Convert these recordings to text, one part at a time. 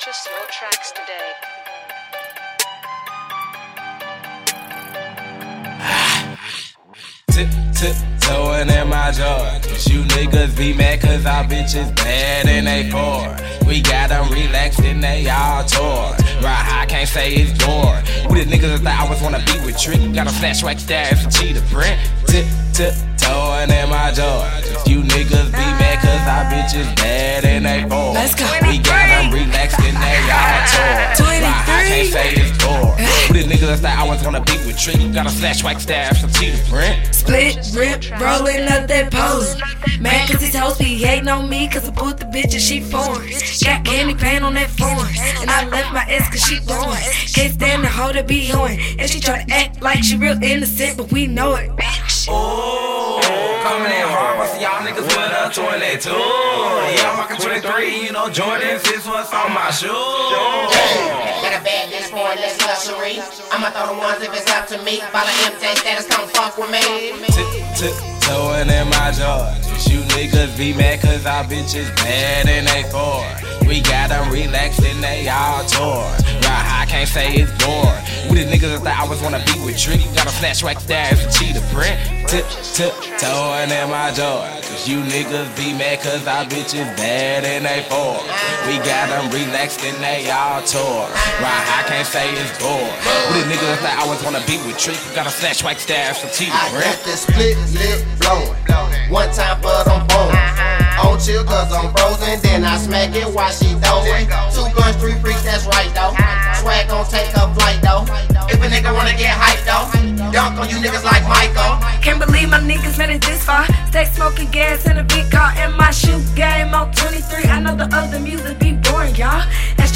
Purchase your tracks today. Tip, tip, toeing in my Jordans. You niggas be mad cause our bitches bad and they poor. We got them relaxed and they all tore. Right, I can't say it's bored. We the niggas that thought I was wanna be with Trick. Got a flash wax stash for cheetah print. Tip, tip, toeing in my Jordans. You niggas be mad We the that I was wanna be with Trick. Got a flash wax stash for cheetah print. Split, rip, rolling up that pose. Mad cause these hoes be hating on me cause I put the bitch and she foreign. Got candy pan on that phone. And I left my ex cause she born. Can't stand the hoe to be on. And she try to act like she real innocent, but we know it. Oh, coming in hard, but see y'all niggas with a 22. Yeah, I'm rocking 23, you know, Jordan 6 what's on my shoes. Bitch for less luxury. I'ma throw the ones if it's up to me. Follow MJ status, come fuck with me. Tip, tip, toeing in my Jordans. You niggas be mad cause our bitches bad and they poor. We got them relaxed and they all tore. Right, I can't say it's bored. We the niggas that thought I was wanna be with Trick. Got a flash wax stash for cheetah print. Tip, tip, toeing in my Jordans. You niggas be mad cause our bitches bad and they poor. We got them relaxed and they all tore. Right, I can't say it's bored. We the niggas that thought I was wanna be with Trick. Got a flash wax stash for cheetah print. I got the split lip blowing. One time for them bones. On chill cause I'm frozen, then I smack it while she throwing. Two guns, three freaks, that's right though. Swag gon' take a wanna get hyped though, dunk on you niggas like Michael. Can't believe my niggas made it this far. Stay smoking gas in a big car in my shoe game on 23. I know the other music be boring, y'all.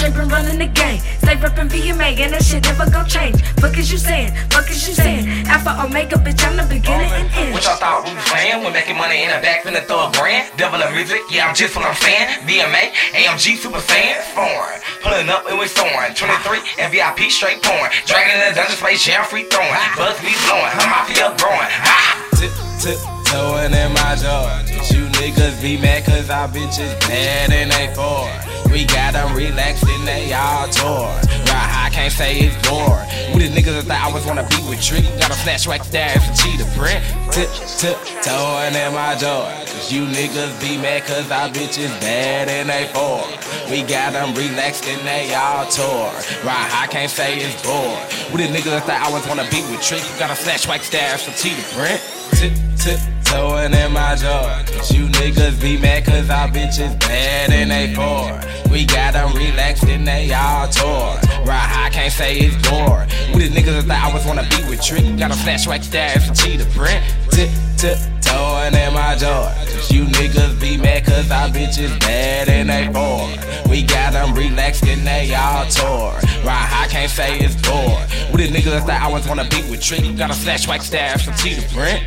That straight been running the game. Stay reppin' VMA and that shit never gon' change. Fuck is you saying? Fuck is you saying? Alpha Omega, bitch, I'm the beginning and end. What y'all thought we was playing? When making money in the back, finna throw a brand. Devil of music, yeah, I'm just what I'm saying. VMA, AMG, super fan, foreign. Pulling up and we soaring. 23 and VIP straight pouring. Dragging in the dungeon space, jam free throwing. Buzz me blowing, her mafia growing. Ah! Tip, tip, toeing in my Jordans. You niggas be mad cause our bitches bad and they poor. We them relaxed and they all tore. Right, I can't say it's bored. We the niggas that thought I was wanna be with Trick. Got a flash wax stash for cheetah print. Tip, tip, toeing in my Jordans. You niggas be mad cause our bitches bad and they poor. We got them relaxed and they all tore. Right, I can't say it's bored. We the niggas that thought I was wanna be with Trick. Got a flash wax stash for cheetah print. Tip, tip, toeing in my Jordans. You niggas be mad cause our bitches bad and they poor. We got them relaxed and they all tore. Right, I can't say it's bored. We the niggas that I was wanna be with Trick. Got a flash wax stash for cheetah print. Tip, tip, toeing in my Jordans. You niggas be mad cause our bitches bad and they bored. We got them relaxed and they all tore. Right, I can't say it's bored. We the niggas that I was wanna be with Trick. Got a flash wax stash for cheetah print.